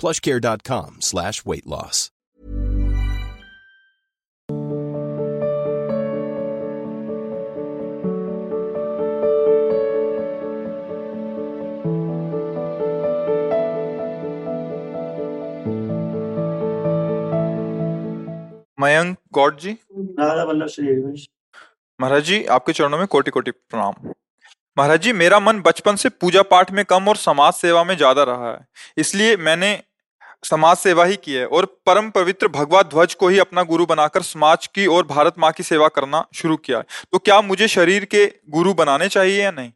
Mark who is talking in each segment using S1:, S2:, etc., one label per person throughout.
S1: plushcare.com slash weight loss.
S2: Mayank Gaur जी। महाराज जी आपके चरणों में कोटि कोटि प्रणाम। महाराज जी, मेरा मन बचपन से पूजा पाठ में कम और समाज सेवा में ज़्यादा रहा है। इसलिए मैंने समाज सेवा ही की है और परम पवित्र भगवा ध्वज को ही अपना गुरु बनाकर समाज की और भारत माँ की सेवा करना शुरू किया है। तो क्या मुझे शरीर के गुरु बनाने चाहिए या नहीं?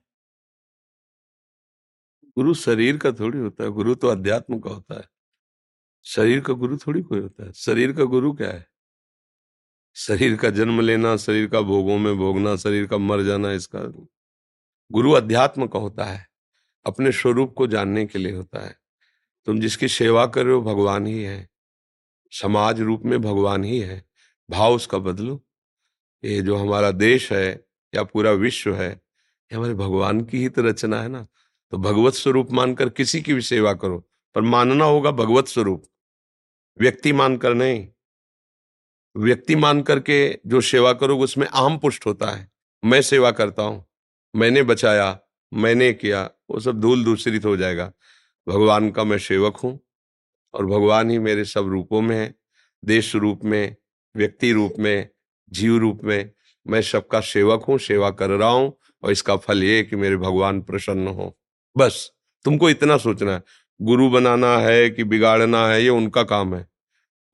S3: गुरु शरीर का थोड़ी होता है, गुरु तो अध्यात्म का होता है। शरीर का गुरु थोड़ी कोई होता है। शरीर का गुरु क्या है? शरीर का जन्म लेना, शरीर का भोगों में भोगना, शरीर का मर जाना, इसका गुरु अध्यात्म का होता है, अपने स्वरूप को जानने के लिए होता है। तुम जिसकी सेवा कर रहे हो, भगवान ही है। समाज रूप में भगवान ही है। भाव उसका बदलो। ये जो हमारा देश है, या पूरा विश्व है, ये हमारे भगवान की ही तो रचना है ना। तो भगवत स्वरूप मानकर किसी की भी सेवा करो, पर मानना होगा भगवत स्वरूप। व्यक्ति मानकर नहीं। व्यक्ति मान करके जो सेवा करोगे, उसमें आम पुष्ट होता है। मैं सेवा करता हूँ। मैंने बचाया, मैंने किया, वो सब धूल दूसरित हो जाएगा। भगवान का मैं सेवक हूँ और भगवान ही मेरे सब रूपों में है, देश रूप में, व्यक्ति रूप में, जीव रूप में। मैं सबका सेवक हूँ, सेवा कर रहा हूँ और इसका फल ये कि मेरे भगवान प्रसन्न हो। बस, तुमको इतना सोचना है। गुरु बनाना है कि बिगाड़ना है, ये उनका काम है।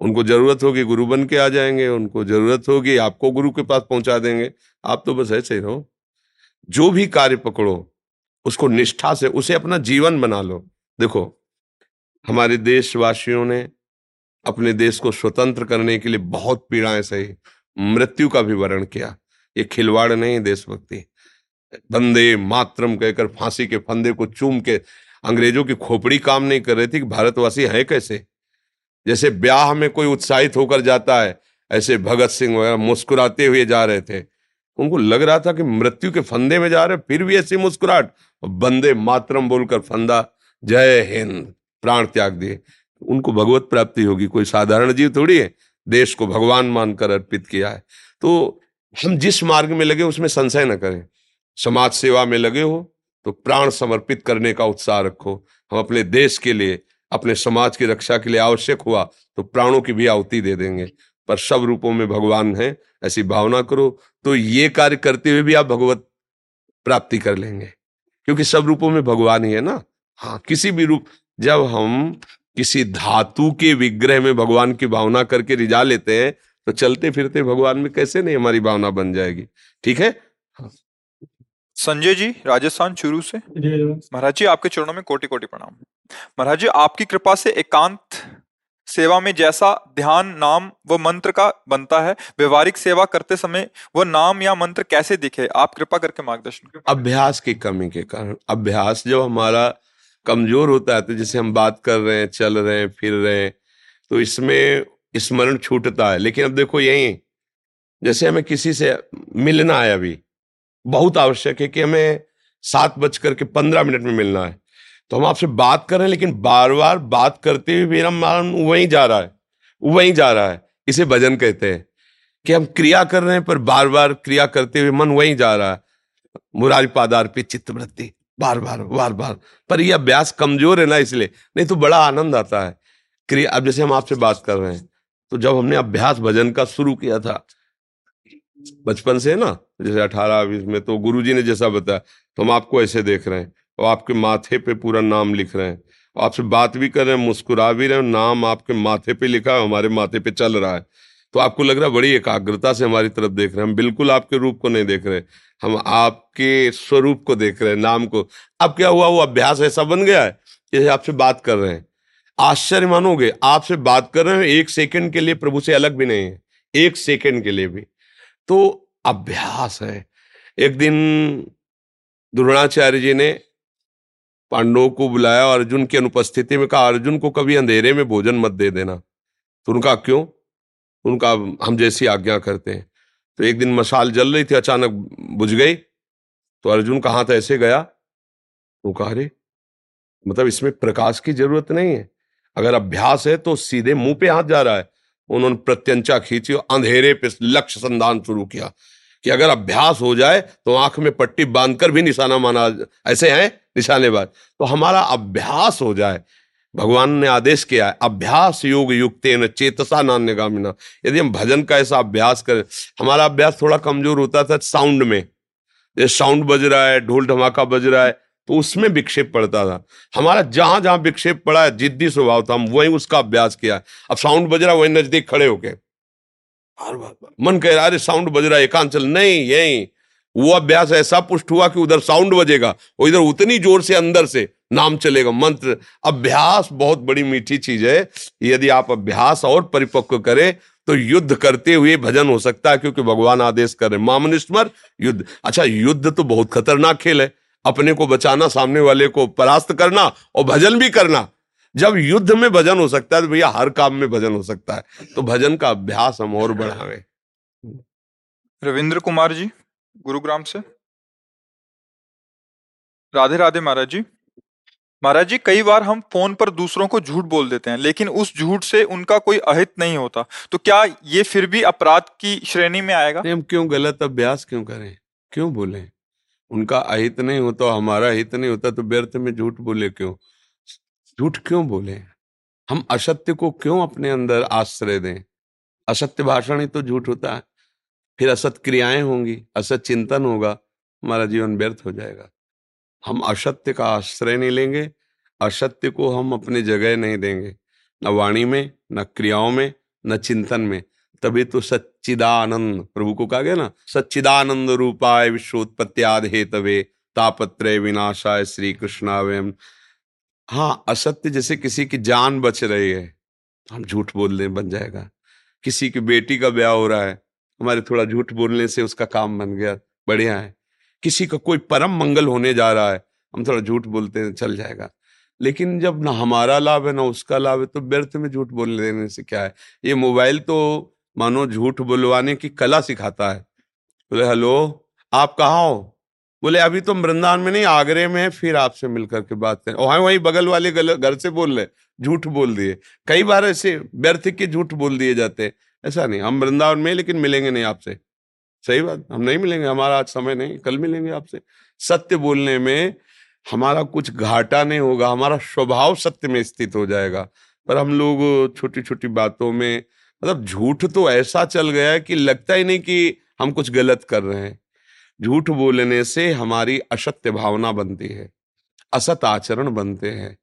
S3: उनको ज़रूरत होगी, गुरु बन के आ जाएँगे। उनको ज़रूरत होगी, आपको गुरु के पास पहुँचा देंगे। आप तो बस ऐसे ही रहो। जो भी कार्य पकड़ो, उसको निष्ठा से, उसे अपना जीवन बना लो। देखो, हमारे देशवासियों ने अपने देश को स्वतंत्र करने के लिए बहुत पीड़ाएँ सही, मृत्यु का भी वर्ण किया। ये खिलवाड़ नहीं देशभक्ति। बंदे मातरम कहकर फांसी के फंदे को चूम के अंग्रेज़ों की खोपड़ी काम नहीं कर रही थी कि भारतवासी है कैसे? जैसे ब्याह में कोई उत्साहित होकर जाता है, ऐसे भगत सिंह वगैरह मुस्कुराते हुए जा रहे थे। उनको लग रहा था कि मृत्यु के फंदे में जा रहे फिर भी ऐसी मुस्कुराहट। बंदे मातरम बोलकर फंदा, जय हिंद, प्राण त्याग दिए। उनको भगवत प्राप्ति होगी, कोई साधारण जीव थोड़ी है, देश को भगवान मानकर अर्पित किया है। तो हम जिस मार्ग में लगे उसमें संशय न करें। समाज सेवा में लगे हो तो प्राण समर्पित करने का उत्साह रखो। हम अपने देश के लिए, अपने समाज की रक्षा के लिए आवश्यक हुआ तो प्राणों की भी आहुति दे देंगे। पर सब रूपों में भगवान है ऐसी भावना करो तो ये कार्य करते हुए भी आप भगवत प्राप्ति कर लेंगे। क्योंकि सब रूपों में भगवान ही है ना। हाँ किसी भी रूप जब हम किसी धातु के विग्रह में भगवान की भावना करके रिझा लेते हैं तो चलते फिरते भगवान में कैसे नहीं हमारी भावना बन जाएगी? ठीक है?
S2: संजय जी राजस्थान चूरू से। महाराज जी आपके चरणों में कोटि कोटि प्रणाम। महाराज जी आपकी कृपा से एकांत सेवा में जैसा ध्यान, नाम व मंत्र का बनता है, व्यवहारिक सेवा करते समय वो नाम या मंत्र कैसे दिखे? आप कृपा करके मार्गदर्शन
S3: अभ्यास की कमी के कारण। अभ्यास जब हमारा कमज़ोर होता है तो जैसे हम बात कर रहे हैं, चल रहे हैं, फिर रहे हैं तो इसमें स्मरण छूटता है। लेकिन अब देखो यही, जैसे हमें किसी से मिलना है अभी, बहुत आवश्यक है कि हमें सात बज करके पंद्रह मिनट में मिलना है। तो हम आपसे बात कर रहे हैं, लेकिन बार बार बात करते हुए मेरा मन वहीं जा रहा है, वहीं जा रहा है। इसे भजन कहते हैं कि हम क्रिया कर रहे हैं, पर बार बार क्रिया करते हुए मन वहीं जा रहा है। मुरारी पादार पे चित्तवृत्ति बार बार बार बार पर यह अभ्यास कमज़ोर है ना इसलिए, नहीं तो बड़ा आनंद आता है। क्रिया, अब जैसे हम आपसे बात कर रहे हैं तो जब हमने अभ्यास भजन का शुरू किया था, बचपन से ना, जैसे अठारह, बीस में तो गुरुजी ने जैसा बताया तो हम आपको ऐसे देख रहे हैं। और आपके माथे पे पूरा नाम लिख रहे हैं। आपसे बात भी कर रहे हैं, मुस्कुरा भी रहे हैं नाम आपके माथे पे लिखा है, हमारे माथे पे चल रहा है। तो आपको लग रहा है बड़ी एकाग्रता से हमारी तरफ़ देख रहे हैं। हम बिल्कुल आपके रूप को नहीं देख रहे हम आपके स्वरूप को देख रहे हैं, नाम को। अब क्या हुआ? वो अभ्यास ऐसा बन गया है जैसे आपसे बात कर रहे हैं। आश्चर्य मानोगे आपसे बात कर रहे हैं, एक सेकंड के लिए प्रभु से अलग भी नहीं है, एक सेकंड के लिए भी। तो अभ्यास है। एक दिन द्रोणाचार्य जी ने पांडवों को बुलाया अर्जुन की अनुपस्थिति में कहा, अर्जुन को कभी अंधेरे में भोजन मत दे देना। तो उनका, क्यों? उनका, हम जैसी आज्ञा करते हैं। तो एक दिन मशाल जल रही थी, अचानक बुझ गई। तो अर्जुन का हाथ ऐसे गया। वो कहा, अरे मतलब इसमें प्रकाश की ज़रूरत नहीं है। अगर अभ्यास है तो सीधे मुँह पे हाथ जा रहा है। उन्होंने प्रत्यंचा खींची और अंधेरे पे लक्ष्य संधान शुरू किया कि अगर अभ्यास हो जाए तो आँख में पट्टी बांधकर भी निशाना माना, ऐसे हैं? निशानेबाज। तो हमारा अभ्यास हो जाए। भगवान ने आदेश किया है, अभ्यास योग युक्त न चेतसा नान्य गामिना यदि हम भजन का ऐसा अभ्यास करें, हमारा अभ्यास थोड़ा कमज़ोर होता था साउंड में। जैसे साउंड बज रहा है, ढोल धमाका बज रहा है तो उसमें विक्षेप पड़ता था। हमारा जहाँ जहाँ विक्षेप पड़ा है, जिद्दी स्वभाव था, हम वही उसका अभ्यास किया। अब साउंड बज रहा है, वही नज़दीक खड़े होके। मन कह रहा है साउंड बज रहा है एकांचल नहीं, यही वो अभ्यास ऐसा पुष्ट हुआ कि उधर साउंड बजेगा और इधर उतनी ज़ोर से अंदर से नाम चलेगा। मंत्र, अभ्यास बहुत बड़ी मीठी चीज़ है। यदि आप अभ्यास और परिपक्व करें तो युद्ध करते हुए भजन हो सकता है, क्योंकि भगवान आदेश कर रहे मामनिस्मर, युद्ध। अच्छा युद्ध तो बहुत खतरनाक खेल है। अपने को बचाना, सामने वाले को परास्त करना और भजन भी करना। जब युद्ध में भजन हो सकता है तो भैया हर काम में भजन हो सकता है। तो भजन का अभ्यास हम और बढ़ावे
S2: रविंद्र कुमार जी? गुरुग्राम से। राधे राधे महाराज जी। महाराज जी, कई बार हम फ़ोन पर दूसरों को झूठ बोल देते हैं, लेकिन उस झूठ से उनका कोई अहित नहीं होता। तो क्या ये फिर भी अपराध की श्रेणी में आएगा?
S3: हम क्यों गलत अभ्यास क्यों करें? क्यों बोले? उनका अहित नहीं होता, हमारा हित नहीं होता तो व्यर्थ में झूठ बोले क्यों? झूठ क्यों बोले? हम असत्य को क्यों अपने अंदर आश्रय दें? असत्य भाषण ही तो झूठ होता है। फिर असत क्रियाएँ होंगी, असत चिंतन होगा, हमारा जीवन व्यर्थ हो जाएगा। हम असत्य का आश्रय नहीं लेंगे, असत्य को हम अपने जगह नहीं देंगे, न वाणी में, न क्रियाओं में, न चिंतन में। तभी तो सच्चिदानंद, प्रभु को कहा गया ना, सच्चिदानंद रूपाय विश्वोत्पत्तियाद हेतवे तापत्र विनाशाय श्री कृष्णावयम हाँ असत्य जैसे किसी की जान बच रही है हम झूठ बोलने बन जाएगा। किसी की बेटी का ब्याह हो रहा है हमारे थोड़ा झूठ बोलने से उसका काम बन गया, बढ़िया है। किसी का कोई परम मंगल होने जा रहा है, हम थोड़ा झूठ बोलते हैं, चल जाएगा। लेकिन जब ना हमारा लाभ है, ना उसका लाभ है तो व्यर्थ में झूठ बोलने देने से क्या है? ये मोबाइल तो मानो झूठ बुलवाने की कला सिखाता है। बोले, हेलो, आप कहाँ हो? बोले, अभी तो वृंदावन में नहीं, आगरे में है। फिर आपसे मिलकर के बात करें। वहाँ वही बगल वाले घर से बोल रहे झूठ बोल दिए। कई बार ऐसे व्यर्थ के झूठ बोल दिए जाते ऐसा नहीं, हम वृंदावन में लेकिन मिलेंगे नहीं आपसे। सही बात, हम नहीं मिलेंगे, हमारा आज समय नहीं, कल मिलेंगे आपसे। सत्य बोलने में हमारा कुछ घाटा नहीं होगा, हमारा स्वभाव सत्य में स्थित हो जाएगा। पर हम लोग छोटी छोटी बातों में मतलब झूठ तो ऐसा चल गया है कि लगता ही नहीं कि हम कुछ गलत कर रहे हैं। झूठ बोलने से हमारी असत्य भावना बनती है, असत आचरण बनते हैं।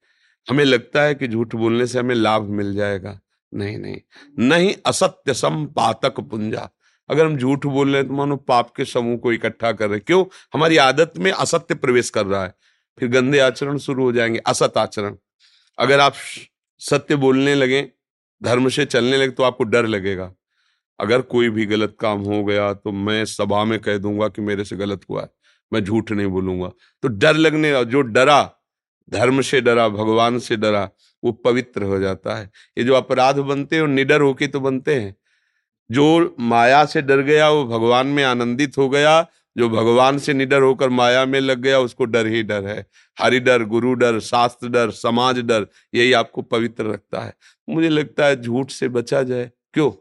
S3: हमें लगता है कि झूठ बोलने से हमें लाभ मिल जाएगा। नहीं नहीं। नहीं, असत्य सम पातक पुंजा। अगर हम झूठ बोल रहे हैं तो मानो पाप के समूह को इकट्ठा कर रहे हैं। क्यों? हमारी आदत में असत्य प्रवेश कर रहा है। फिर गंदे आचरण शुरू हो जाएँगे, असत आचरण। अगर आप सत्य बोलने लगे, धर्म से चलने लगे तो आपको डर लगेगा। अगर कोई भी गलत काम हो गया तो मैं सभा में कह दूँगा कि मेरे से गलत हुआ है। मैं झूठ नहीं बोलूँगा। तो डर लगने, जो डरा धर्म से डरा भगवान से डरा वो पवित्र हो जाता है। ये जो अपराध बनते हैं वो निडर होके तो बनते हैं। जो माया से डर गया वो भगवान में आनंदित हो गया जो भगवान से निडर होकर माया में लग गया उसको डर ही डर है। हरि डर गुरु डर शास्त्र डर समाज डर यही आपको पवित्र रखता है। मुझे लगता है झूठ से बचा जाए। क्यों?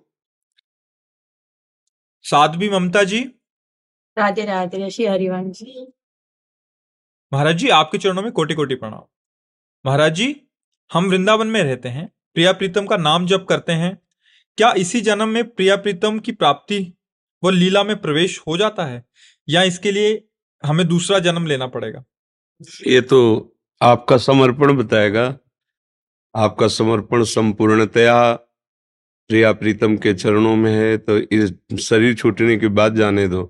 S2: साध्वी ममता जी।
S4: राधे राधे ऋषि हरिवंश
S2: महाराज जी, आपके चरणों में कोटि कोटि प्रणाम। महाराज जी, हम वृंदावन में रहते हैं, प्रिया प्रीतम का नाम जप करते हैं। क्या इसी जन्म में प्रिया प्रीतम की प्राप्ति व लीला में प्रवेश हो जाता है, या इसके लिए हमें दूसरा जन्म लेना पड़ेगा?
S3: ये तो आपका समर्पण बताएगा। आपका समर्पण संपूर्णतया प्रिया प्रीतम के चरणों में है तो इस शरीर छूटने के बाद जाने दो।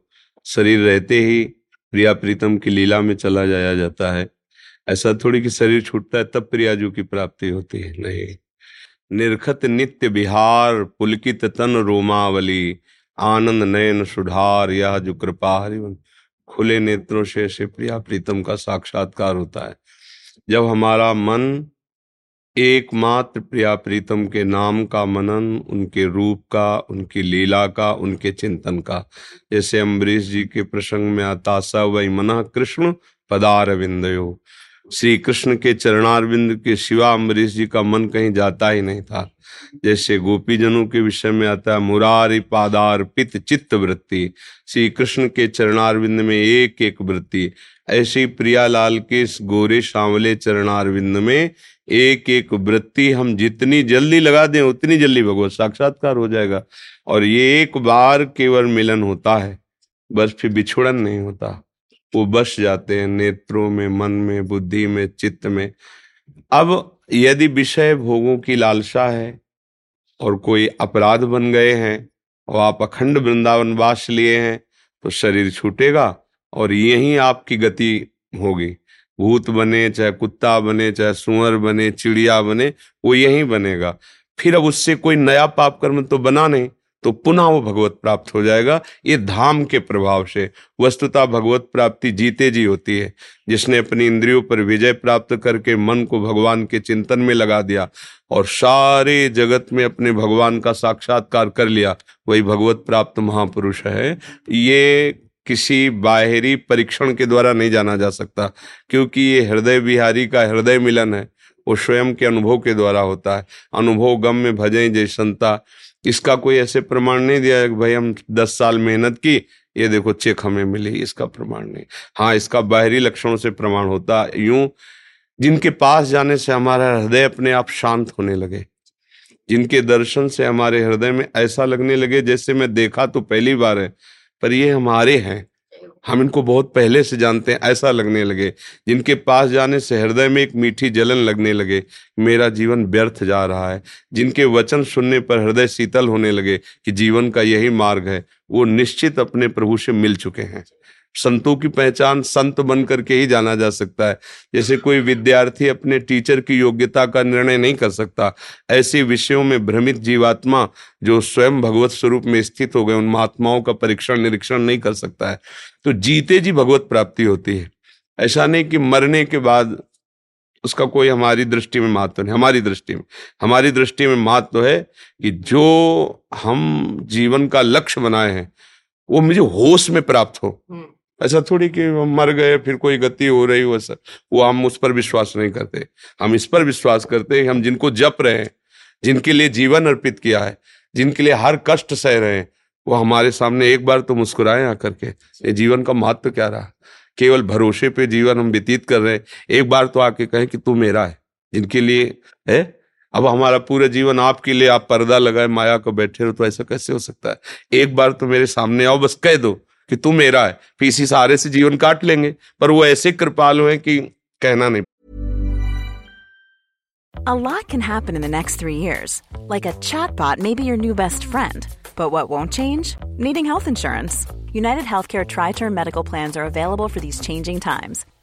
S3: शरीर रहते ही प्रिया प्रीतम की लीला में चला जाया जाता है। ऐसा थोड़ी कि शरीर छूटता है, तब प्रियाजू की प्राप्ति होती है। नहीं। निर्खत नित्य बिहार पुलकित तन रोमावली, आनंद नयन सुधार, यह जो कृपा हरिवन खुले नेत्रों से प्रिया प्रीतम का साक्षात्कार होता है। जब हमारा मन एकमात्र प्रिया प्रीतम के नाम का मनन, उनके रूप का, उनकी लीला का, उनके चिंतन का। जैसे अम्बरीश जी के प्रसंग में आता स, वही मना कृष्ण पदार विंदयो श्री कृष्ण के चरणारविंद के शिवा अम्बरीश जी का मन कहीं जाता ही नहीं था। जैसे गोपीजनों के विषय में आता है, मुरारी पादार पित चित्त वृत्ति। श्री कृष्ण के चरणारविंद में एक एक वृत्ति। ऐसी प्रियालाल के इस गोरे सांवले चरणारविंद में एक एक वृत्ति हम जितनी जल्दी लगा दें, उतनी जल्दी भगवत साक्षात्कार हो जाएगा। और ये एक बार केवल मिलन होता है, बस फिर बिछुड़न नहीं होता। वो बस जाते हैं नेत्रों में, मन में, बुद्धि में, चित्त में। अब यदि विषय भोगों की लालसा है, और कोई अपराध बन गए हैं, और आप अखंड वृंदावन वास लिए हैं तो शरीर छूटेगा, और यही आपकी गति होगी। भूत बने, चाहे कुत्ता बने, चाहे सुअर बने, चिड़िया बने, वो यही बनेगा। फिर अब उससे कोई नया पाप कर्म तो बना नहीं तो पुनः वो भगवत प्राप्त हो जाएगा। ये धाम के प्रभाव से वस्तुता भगवत प्राप्ति जीते जी होती है। जिसने अपनी इंद्रियों पर विजय प्राप्त करके मन को भगवान के चिंतन में लगा दिया और सारे जगत में अपने भगवान का साक्षात्कार कर लिया, वही भगवत प्राप्त महापुरुष है। ये किसी बाहरी परीक्षण के द्वारा नहीं जाना जा सकता, क्योंकि ये हृदय बिहारी का हृदय मिलन है, वो स्वयं के अनुभव के द्वारा होता है। अनुभव गम में भजे जय संता, इसका कोई ऐसे प्रमाण नहीं दिया कि भाई हम दस साल मेहनत की, ये देखो चेक हमें मिली, इसका प्रमाण नहीं। हाँ इसका बाहरी लक्षणों से प्रमाण होता यूँ, जिनके पास जाने से हमारा हृदय अपने आप शांत होने लगे, जिनके दर्शन से हमारे हृदय में ऐसा लगने लगे, जैसे मैं देखा तो पहली बार है पर ये हमारे हैं। हम इनको बहुत पहले से जानते हैं, ऐसा लगने लगे। जिनके पास जाने से हृदय में एक मीठी जलन लगने लगे, मेरा जीवन व्यर्थ जा रहा है। जिनके वचन सुनने पर हृदय शीतल होने लगे कि जीवन का यही मार्ग है, वो निश्चित अपने प्रभु से मिल चुके हैं। संतों की पहचान संत बन करके ही जाना जा सकता है। जैसे कोई विद्यार्थी अपने टीचर की योग्यता का निर्णय नहीं कर सकता, ऐसे विषयों में भ्रमित जीवात्मा जो स्वयं भगवत स्वरूप में स्थित हो गए, उन महात्माओं का परीक्षण निरीक्षण नहीं कर सकता है। तो जीते जी भगवत प्राप्ति होती है। ऐसा नहीं कि मरने के बाद उसका कोई हमारी दृष्टि में महत्व नहीं, हमारी दृष्टि में। हमारी दृष्टि में महत्व है कि जो हम जीवन का लक्ष्य बनाए हैं, वो मुझे होश में प्राप्त हो। ऐसा थोड़ी कि मर गए, फिर कोई गति हो रही हो सर वो हम उस पर विश्वास नहीं करते। हम इस पर विश्वास करते हैं, हम जिनको जप रहे हैं, जिनके लिए जीवन अर्पित किया है, जिनके लिए हर कष्ट सह रहे हैं, वो हमारे सामने एक बार तो मुस्कुराए आकर के, ये जीवन का महत्व क्या रहा? केवल भरोसे पे जीवन हम व्यतीत कर रहे हैं। एक बार तो आके कहें कि, तू मेरा है, जिनके लिए, है? अब हमारा पूरा जीवन आपके लिए आप पर्दा लगाए, माया को बैठे रहो तो ऐसा कैसे हो सकता है? एक बार तो मेरे सामने आओ, बस कह दो कि तू मेरा है फिर इसी सहारे से जीवन काट लेंगे पर वो ऐसे कृपालु हैं कि कहना नहीं
S5: A lot can happen in the next three years. Like a chatbot may be your new best friend. But what won't change? Needing health insurance. United Healthcare Tri Term Medical Plans are available for these changing times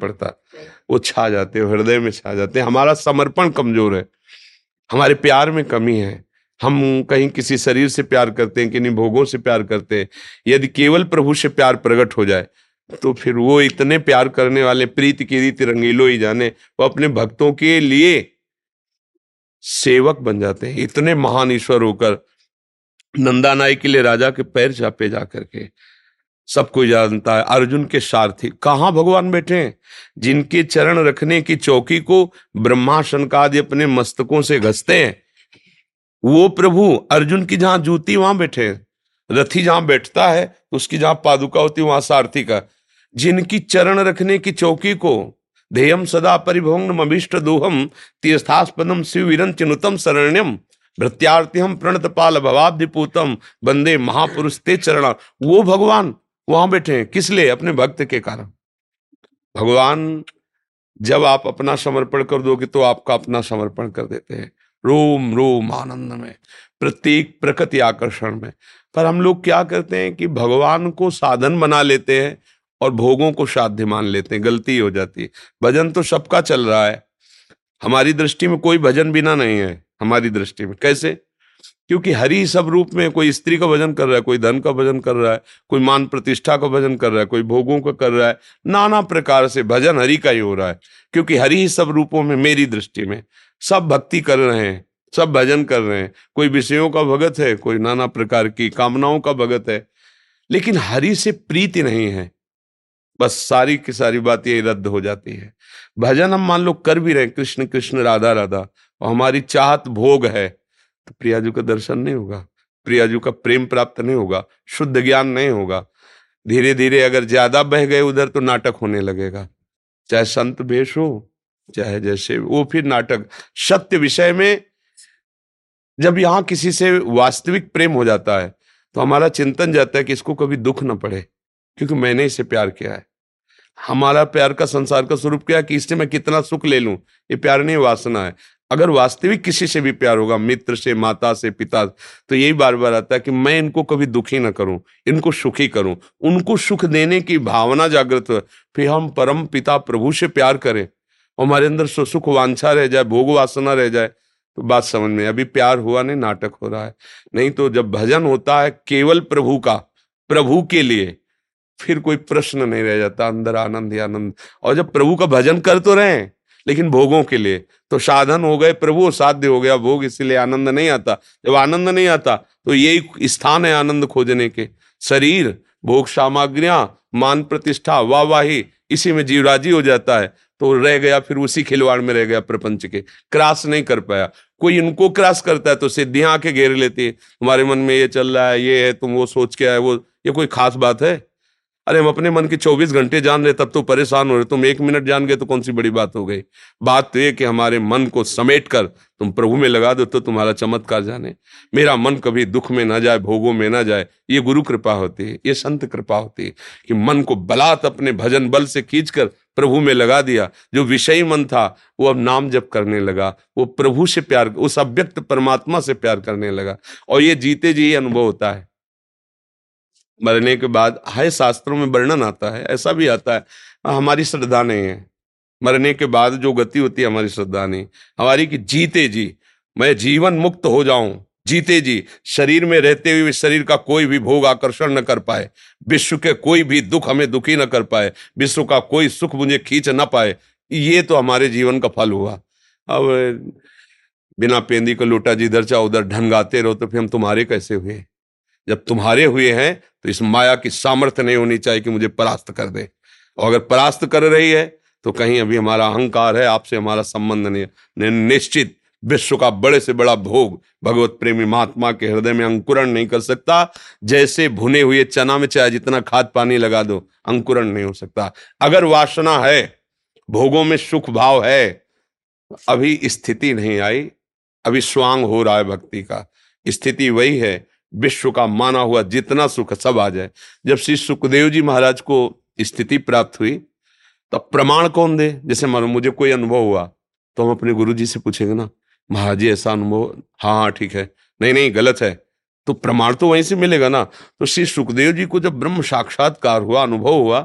S3: पड़ता। वो छा जाते हैं, हृदय में छा जाते हैं। हमारा समर्पण कमज़ोर है। हमारे प्यार में कमी है। हम कहीं किसी शरीर से प्यार करते हैं, किन्हीं भोगों से प्यार करते हैं। यदि केवल प्रभु से प्यार प्रकट हो जाए तो फिर वो इतने प्यार करने वाले, प्रीत की रीति रंगीलो ही जाने, वो अपने भक्तों के लिए सेवक बन जाते हैं। इतने महान ईश्वर होकर, नंदा नाई के लिए राजा के पैर चापे जा करके सब कोई जानता है। अर्जुन के सारथी, कहाँ भगवान बैठे हैं? जिनके चरण रखने की चौकी को ब्रह्मा शनकादि अपने मस्तकों से घसते हैं। वो प्रभु अर्जुन की जहाँ जूती, वहाँ बैठे हैं। रथी जहाँ बैठता है, उसकी जहाँ पादुका होती वहाँ सारथी का। जिनकी चरण रखने की चौकी को, ध्येयम सदा परिभोंग अभिष्ट दोहम तीर्थास्पदम शिव विरंचनुतम शरण्यम भृत्यार्थी हम प्रणत पाल भवाब्धिपूतम बंदे महापुरुष ते चरण वो भगवान वहाँ बैठे हैं। किस लिए? अपने भक्त के कारण। भगवान, जब आप अपना समर्पण कर दोगे तो आपका अपना समर्पण कर देते हैं। रोम रोम आनंद में, प्रत्येक प्रकृति आकर्षण में। पर हम लोग क्या करते हैं कि भगवान को साधन बना लेते हैं और भोगों को साध्य मान लेते हैं। गलती हो जाती है। भजन तो सबका चल रहा है। हमारी दृष्टि में कोई भजन बिना नहीं है, हमारी दृष्टि में। कैसे? क्योंकि हरि सब रूप में कोई स्त्री का भजन कर रहा है, कोई धन का भजन कर रहा है, कोई मान प्रतिष्ठा का भजन कर रहा है, कोई भोगों का कर रहा है, नाना प्रकार से भजन हरि का ही हो रहा है। क्योंकि हरि ही सब रूपों में, मेरी दृष्टि में, सब भक्ति कर रहे हैं, सब भजन कर रहे हैं, कोई विषयों का भगत है, कोई नाना प्रकार की कामनाओं का भगत है। लेकिन हरि से प्रीति नहीं है। बस सारी की सारी बात यही रद्द हो जाती है। भजन हम मान लो कर भी रहे कृष्ण कृष्ण, राधा राधा, और हमारी चाहत भोग है। तो प्रियाजू का दर्शन नहीं होगा, प्रियाजू का प्रेम प्राप्त नहीं होगा, शुद्ध ज्ञान नहीं होगा। धीरे धीरे अगर ज़्यादा बह गए उधर तो नाटक होने लगेगा। चाहे संत भेष हो, चाहे जैसे वो फिर नाटक, सत्य विषय में जब यहाँ किसी से वास्तविक प्रेम हो जाता है तो हमारा चिंतन जाता है कि इसको कभी दुख ना पड़े, क्योंकि मैंने इसे प्यार किया है। हमारा प्यार का संसार का स्वरूप क्या है कि इससे मैं कितना सुख ले लूँ? ये प्यार नहीं, वासना है। अगर वास्तविक किसी से भी प्यार होगा, मित्र से, माता से, पिता तो यही बार बार आता है कि मैं इनको कभी दुखी ना करूँ, इनको सुखी करूँ। उनको सुख देने की भावना जागृत हो, फिर हम परम पिता प्रभु से प्यार करें। हमारे अंदर सुख वांछा रह जाए, भोग वासना रह जाए तो बात समझ में अभी प्यार हुआ नहीं, नाटक हो रहा है। नहीं तो जब भजन होता है केवल प्रभु का, प्रभु के लिए, फिर कोई प्रश्न नहीं रह जाता, अंदर आनंद ही आनंद। और जब प्रभु का भजन कर तो रहे लेकिन भोगों के लिए। तो साधन हो गए, प्रभु साध्य हो गया। भोग इसलिए आनंद नहीं आता। जब आनंद नहीं आता तो यही स्थान है आनंद खोजने के। शरीर, भोग सामग्रियाँ, मान प्रतिष्ठा वाहवाही इसी में जीवराजी हो जाता है। तो रह गया, फिर उसी खिलवाड़ में रह गया प्रपंच के। क्रॉस नहीं कर पाया। कोई इनको क्रॉस करता है तो सिद्धियाँ आके घेर लेती है। तुम्हारे मन में ये चल रहा है, ये है, तुम वो सोच के आए वो ये कोई खास बात है? अरे हम अपने मन के 24 घंटे जान रहे, तब तो परेशान हो रहे। तुम एक मिनट जान गए तो कौन सी बड़ी बात हो गई? बात तो ये कि हमारे मन को समेट कर तुम प्रभु में लगा दो तो तुम्हारा चमत्कार जाने। मेरा मन कभी दुख में ना जाए, भोगों में ना जाए, ये गुरु कृपा होती है, ये संत कृपा होती है कि मन को बलात् अपने भजन बल से खींच कर प्रभु में लगा दिया। जो विषयी मन था, वो अब नाम जप करने लगा, वो प्रभु से प्यार, उस अव्यक्त परमात्मा से प्यार करने लगा। और ये जीते जी अनुभव होता है। मरने के बाद है शास्त्रों में वर्णन आता है, ऐसा भी आता है, हमारी श्रद्धा नहीं है। मरने के बाद जो गति होती है, हमारी श्रद्धा नहीं। हमारी कि जीते जी, मैं जीवन मुक्त हो जाऊँ, जीते जी। शरीर में रहते हुए शरीर का कोई भी भोग आकर्षण न कर पाए, विश्व के कोई भी दुख हमें दुखी न कर पाए, विश्व का कोई सुख मुझे खींच न पाए, ये तो हमारे जीवन का फल हुआ। अब बिना पेंदी को लोटा जी इधर चाहो उधर ढंगाते रहो तो फिर हम तुम्हारे कैसे हुए? जब तुम्हारे हुए हैं तो इस माया की सामर्थ्य नहीं होनी चाहिए कि मुझे परास्त कर दे। और अगर परास्त कर रही है तो कहीं अभी हमारा अहंकार है, आपसे हमारा संबंध नहीं है। निश्चित विश्व का बड़े से बड़ा भोग भगवत प्रेमी महात्मा के हृदय में अंकुरण नहीं कर सकता। जैसे भुने हुए चना में चाहे जितना खाद पानी लगा दो, अंकुरण नहीं हो सकता। अगर वासना है, भोगों में सुख भाव है, अभी स्थिति नहीं आई। अभी स्वांग हो रहा है भक्ति का। स्थिति वही है विश्व का माना हुआ जितना सुख सब आ जाए। जब श्री सुखदेव जी महाराज को स्थिति प्राप्त हुई तो प्रमाण कौन दे? जैसे मानो मुझे कोई अनुभव हुआ तो हम अपने गुरु जी से पूछेंगे ना, महाराज जी, ऐसा अनुभव? हाँ हाँ ठीक है। नहीं नहीं, गलत है। तो प्रमाण तो वहीं से मिलेगा ना? तो श्री सुखदेव जी को जब ब्रह्म साक्षात्कार हुआ, अनुभव हुआ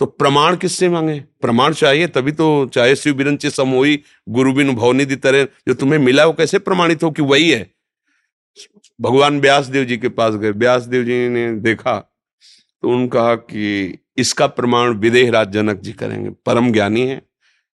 S3: तो प्रमाण किससे मांगे? प्रमाण चाहिए, तभी तो चाहे शिव बिरंचे समोही गुरु बिन भवनिधि तरह जो तुम्हें मिला, वो कैसे प्रमाणित हो कि वही है? भगवान व्यास देव जी के पास गए। व्यास देव जी ने देखा तो उन्होंने कहा कि इसका प्रमाण विदेह राज जनक जी करेंगे। परम ज्ञानी है,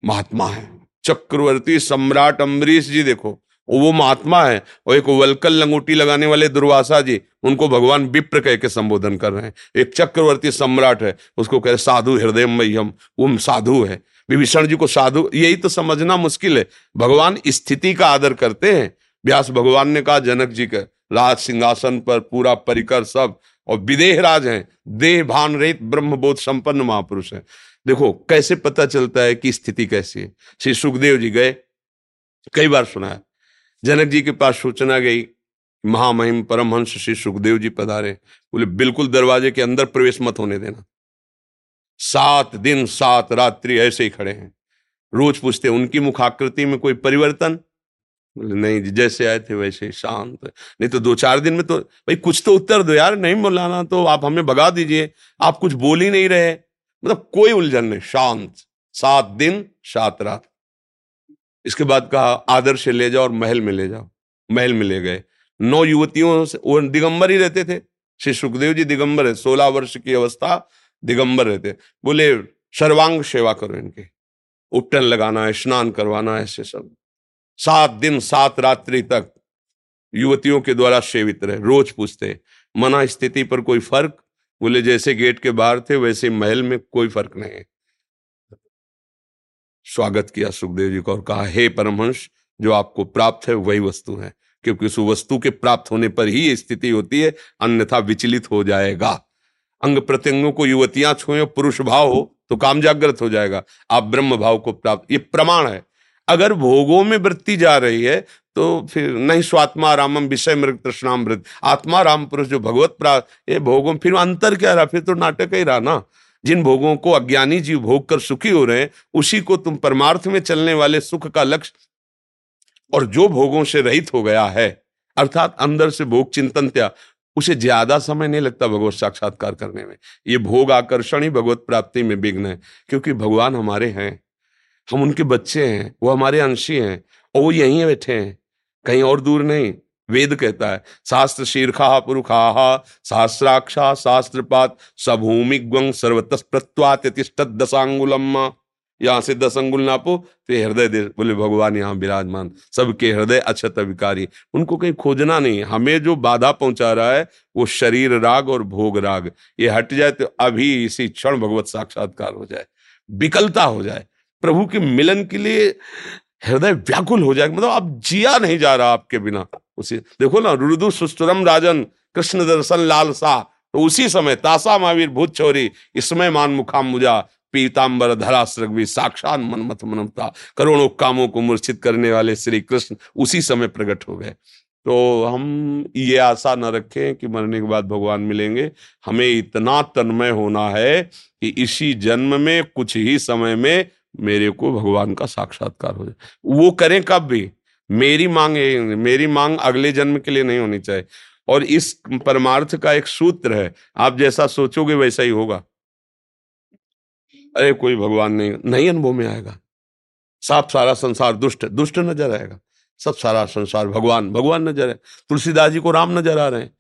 S3: महात्मा है। चक्रवर्ती सम्राट अम्बरीश जी देखो, वो महात्मा है। और एक वलकल लंगोटी लगाने वाले दुर्वासा जी, उनको भगवान विप्र कह के संबोधन कर रहे हैं। एक चक्रवर्ती सम्राट है, उसको कह रहे साधु हृदय मह्यम, वो साधु है। विभीषण जी को साधु, यही तो समझना मुश्किल है। भगवान स्थिति का आदर करते हैं व्यास भगवान ने कहा, जनक जी के राज सिंहासन पर पूरा परिकर सब और विदेह राज हैं, देह भान रहित ब्रह्मबोध संपन्न महापुरुष है। देखो, कैसे पता चलता है कि स्थिति कैसी है? श्री सुखदेव जी गए, कई बार सुना है। जनक जी के पास सूचना गई, महामहिम परमहंस श्री सुखदेव जी पधारे। बोले, बिल्कुल दरवाजे के अंदर प्रवेश मत होने देना। सात दिन सात रात्रि ऐसे ही खड़े हैं। रोज पूछते उनकी मुखाकृति में कोई परिवर्तन? बोले, नहीं जैसे आए थे वैसे शांत नहीं तो दो चार दिन में तो भाई, कुछ तो उत्तर दो यार, नहीं बोलाना तो आप हमें भगा दीजिए, आप कुछ बोल ही नहीं रहे। मतलब कोई उलझन नहीं, शांत, सात दिन, सात रात। इसके बाद कहा आदर से ले जाओ और महल में ले जाओ। महल में ले गए। नौ युवतियों से, वो दिगंबर ही रहते थे। श्री सुखदेव जी दिगंबर है, सोलह वर्ष की अवस्था, दिगंबर रहते। बोले, सर्वांग सेवा करो इनके। उपटन लगाना है, स्नान करवाना है, ऐसे सब। सात दिन, सात रात्रि तक युवतियों के द्वारा सेवित रहे। रोज पूछते मना स्थिति पर कोई फ़र्क? बोले, जैसे गेट के बाहर थे, वैसे महल में कोई फ़र्क नहीं स्वागत किया सुखदेव जी को और कहा, हे परमहंस, जो आपको प्राप्त है, वही वस्तु है। क्योंकि उस वस्तु के प्राप्त होने पर ही स्थिति होती है, अन्यथा विचलित हो जाएगा। अंग प्रत्यंगों को युवतियाँ छुए, पुरुष भाव हो तो काम जागृत हो जाएगा। आप ब्रह्म भाव को प्राप्त, ये प्रमाण है। अगर भोगों में वृत्ति जा रही है तो फिर नहीं, स्वात्मा रामम विषय मृत मृग तृष्णामृत आत्मा राम पुरुष जो भगवत प्राप्त ये भोगों, फिर अंतर क्या रहा? फिर तो नाटक ही रहा ना। जिन भोगों को अज्ञानी जीव भोग कर सुखी हो रहे हैं, उसी को तुम परमार्थ में चलने वाले सुख का लक्ष्य और जो भोगों से रहित हो गया है, अर्थात अंदर से भोग चिंतन त्या, उसे ज़्यादा समय नहीं लगता भगवत साक्षात्कार करने में। ये भोग आकर्षण ही भगवत प्राप्ति में विघ्न है, क्योंकि भगवान हमारे हैं। हम उनके बच्चे हैं, वो हमारे अंशी हैं और वो यहीं बैठे हैं। कहीं और दूर नहीं, वेद कहता है, शास्त्र शीर्खा पुरुखा शास्त्राक्षा शास्त्रपात सभूमि ग्वंग सर्वतस प्रत्वात दशांगुलम यहाँ से दस अंगुल नापो तो हृदय दे, बोले, भगवान यहाँ विराजमान, सबके हृदय अक्षत विकारी। उनको कहीं खोजना नहीं, हमें जो बाधा पहुँचा रहा है, वो शरीर राग और भोग राग। ये हट जाए तो अभी इसी क्षण भगवत साक्षात्कार हो जाए, विकलता हो जाए। प्रभु के मिलन के लिए हृदय व्याकुल हो जाएगा मतलब अब जिया नहीं जा रहा आपके बिना। उसी, देखो ना रुदु सुस्तुरम राजन, कृष्ण दर्शन लाल सा तो उसी समय तासा महावीर भूत चौरी, इसमें मान मुखाम मुजा पीताम्बर धरा सृगवी साक्षात मनमथ मनमता, करोड़ों कामों को मूर्छित करने वाले श्री कृष्ण उसी समय प्रकट हो गए। तो हम ये आशा न रखें कि मरने के बाद भगवान मिलेंगे। हमें इतना तन्मय होना है कि इसी जन्म में, कुछ ही समय में मेरे को भगवान का साक्षात्कार हो जाए। वो करें कब भी। मेरी मांग मेरी मांग अगले जन्म के लिए नहीं होनी चाहिए। और इस परमार्थ का एक सूत्र है, आप जैसा सोचोगे वैसा ही होगा। अरे, कोई भगवान नहीं नहीं अनुभव में आएगा। साफ़ सारा संसार दुष्ट दुष्ट नज़र आएगा। सब सारा संसार भगवान भगवान नज़र है तुलसीदास जी को राम नज़र आ रहे हैं।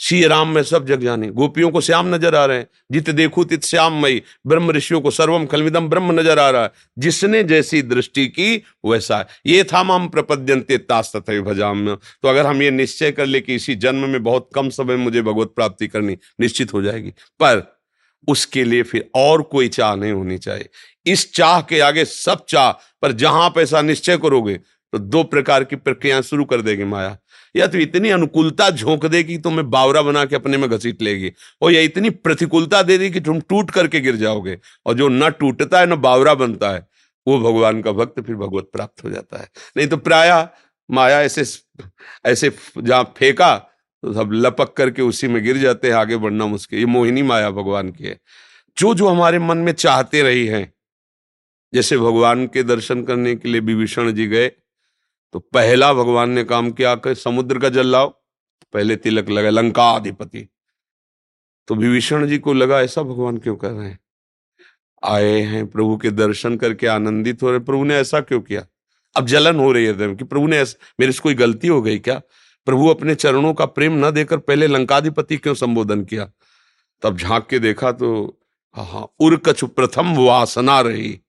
S3: सी राम में सब जग जाने। गोपियों को श्याम नज़र आ रहे हैं। जित देखू तित श्याम मई ब्रह्म ऋषियों को सर्वम खलविदम ब्रह्म नज़र आ रहा है। जिसने जैसी दृष्टि की, वैसा ये था माम प्रपद्यंते भजाम तो अगर हम ये निश्चय कर ले कि इसी जन्म में बहुत कम समय में मुझे भगवत प्राप्ति करनी निश्चित हो जाएगी। पर उसके लिए फिर और कोई चाह नहीं होनी चाहिए। इस चाह के आगे सब चाह। पर जहाँ आप ऐसा निश्चय करोगे तो दो प्रकार की प्रक्रिया शुरू कर देगी माया। या तो इतनी अनुकूलता झोंक देगी तो मैं बावरा बना के अपने में घसीट लेगी, और या इतनी प्रतिकूलता दे देगी कि तुम टूट करके गिर जाओगे, और जो न टूटता है, न बावरा बनता है, वो भगवान का भक्त फिर भगवत प्राप्त हो जाता है। नहीं तो प्राय माया ऐसे ऐसे जहाँ फेंका तो सब लपक करके उसी में गिर जाते हैं, आगे बढ़ना मुश्किल। ये मोहिनी माया भगवान की है। जो जो हमारे मन में चाहते रही हैं, जैसे भगवान के दर्शन करने के लिए विभीषण जी गए तो पहला भगवान ने काम किया कि समुद्र का जल लाओ, पहले तिलक लगा लंका अधिपति तो विभीषण जी को लगा, ऐसा भगवान क्यों कर रहे हैं? आए हैं, प्रभु के दर्शन करके आनंदित हो रहे प्रभु ने ऐसा क्यों किया? अब जलन हो रही है कि, प्रभु ने ऐसा, मेरे से कोई गलती हो गई क्या? प्रभु अपने चरणों का प्रेम न देकर पहले लंकाधिपति क्यों संबोधन किया? तब झाँक के देखा तो हाँ उर्कछ प्रथम वासना रही।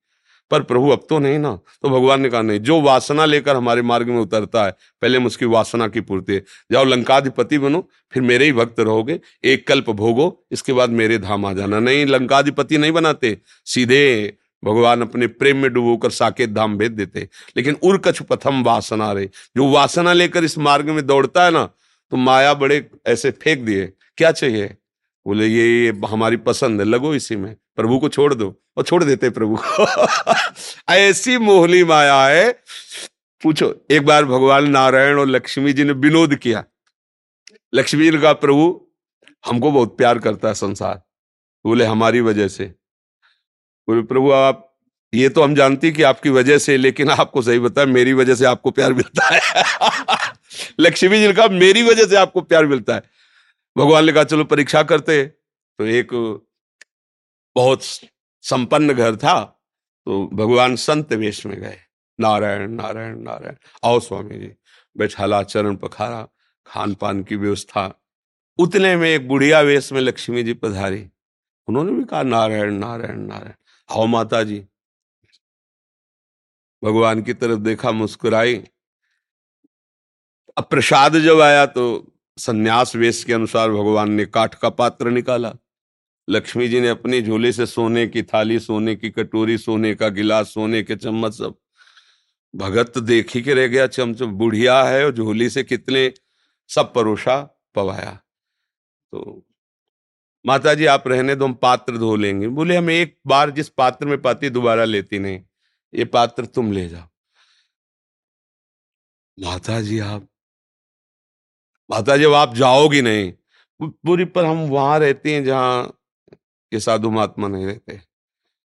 S3: पर प्रभु अब तो नहीं ना। तो भगवान ने कहा, नहीं, जो वासना लेकर हमारे मार्ग में उतरता है, पहले हम उसकी वासना की पूर्ति है। जाओ लंकाधिपति बनो, फिर मेरे ही भक्त रहोगे, एक कल्प भोगो, इसके बाद मेरे धाम आ जाना। नहीं, लंकाधिपति नहीं बनाते। सीधे भगवान अपने प्रेम में डुबोकर साकेत धाम भेज देते। लेकिन उर्कछ प्रथम वासना रहे जो वासना लेकर इस मार्ग में दौड़ता है ना तो माया बड़े ऐसे फेंक दिए। क्या चाहिए? बोले ये, ये हमारी पसंद है लगो इसी में। प्रभु को छोड़ दो और छोड़ देते प्रभु को। ऐसी मोहली माया है। पूछो एक बार भगवान नारायण और लक्ष्मी जी ने विनोद किया। लक्ष्मी जी ने कहा प्रभु हमको बहुत प्यार करता है संसार। बोले हमारी वजह से। बोले प्रभु आप ये तो हम जानते कि आपकी वजह से लेकिन आपको सही बता मेरी वजह से आपको प्यार मिलता है। लक्ष्मी जी ने कहा मेरी वजह से आपको प्यार मिलता है। भगवान ने कहा, चलो परीक्षा करते। तो एक बहुत संपन्न घर था तो भगवान संत वेश में गए। नारायण नारायण नारायण। आओ स्वामी जी। बैठाला, चरण पखारा खान पान की व्यवस्था। उतने में एक बुढ़िया वेश में लक्ष्मी जी पधारी। उन्होंने भी कहा, नारायण नारायण नारायण। आओ माता जी भगवान की तरफ़ देखा, मुस्कुराई। अब प्रसाद जब आया तो संन्यास वेश के अनुसार भगवान ने काठ का पात्र निकाला। लक्ष्मी जी ने अपनी झोले से सोने की थाली, सोने की कटोरी, सोने का गिलास, सोने के चम्मच सब। भगत देख ही के रह गया चमचम बुढ़िया है और झोली से कितने सब परोसा पवाया। तो माता जी आप रहने दो, हम पात्र धो लेंगे। बोले, हम एक बार जिस पात्र में पाती, दोबारा लेती नहीं। ये पात्र तुम ले जाओ। माता जी आप माता जब आप जाओगी नहीं। पूरी पर हम वहाँ रहते हैं जहाँ ये साधु महात्मा नहीं रहते।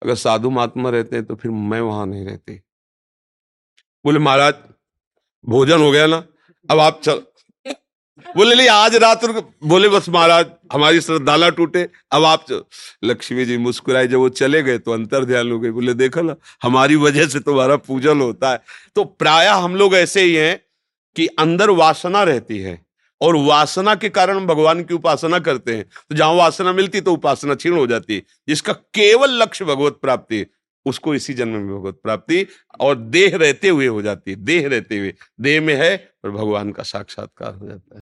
S3: अगर साधु महात्मा रहते हैं तो फिर मैं वहाँ नहीं रहती। बोले, महाराज, भोजन हो गया ना? अब आप चल बोले, नहीं, आज रात बोले, बस महाराज, हमारी श्रद्धाला टूटे। अब आप लक्ष्मी जी मुस्कुराए जब वो चले गए तो अंतर ध्यान हो गए बोले, देखो ना, हमारी वजह से तुम्हारा पूजन होता है। तो प्राय हम लोग ऐसे ही हैं कि अंदर वासना रहती है। और वासना के कारण भगवान की उपासना करते हैं। तो जहाँ वासना मिलती तो उपासना क्षीण हो जाती है। जिसका केवल लक्ष्य भगवत प्राप्ति उसको इसी जन्म में भगवत प्राप्ति और देह रहते हुए हो जाती है, देह रहते हुए। देह में है और भगवान का साक्षात्कार हो जाता है।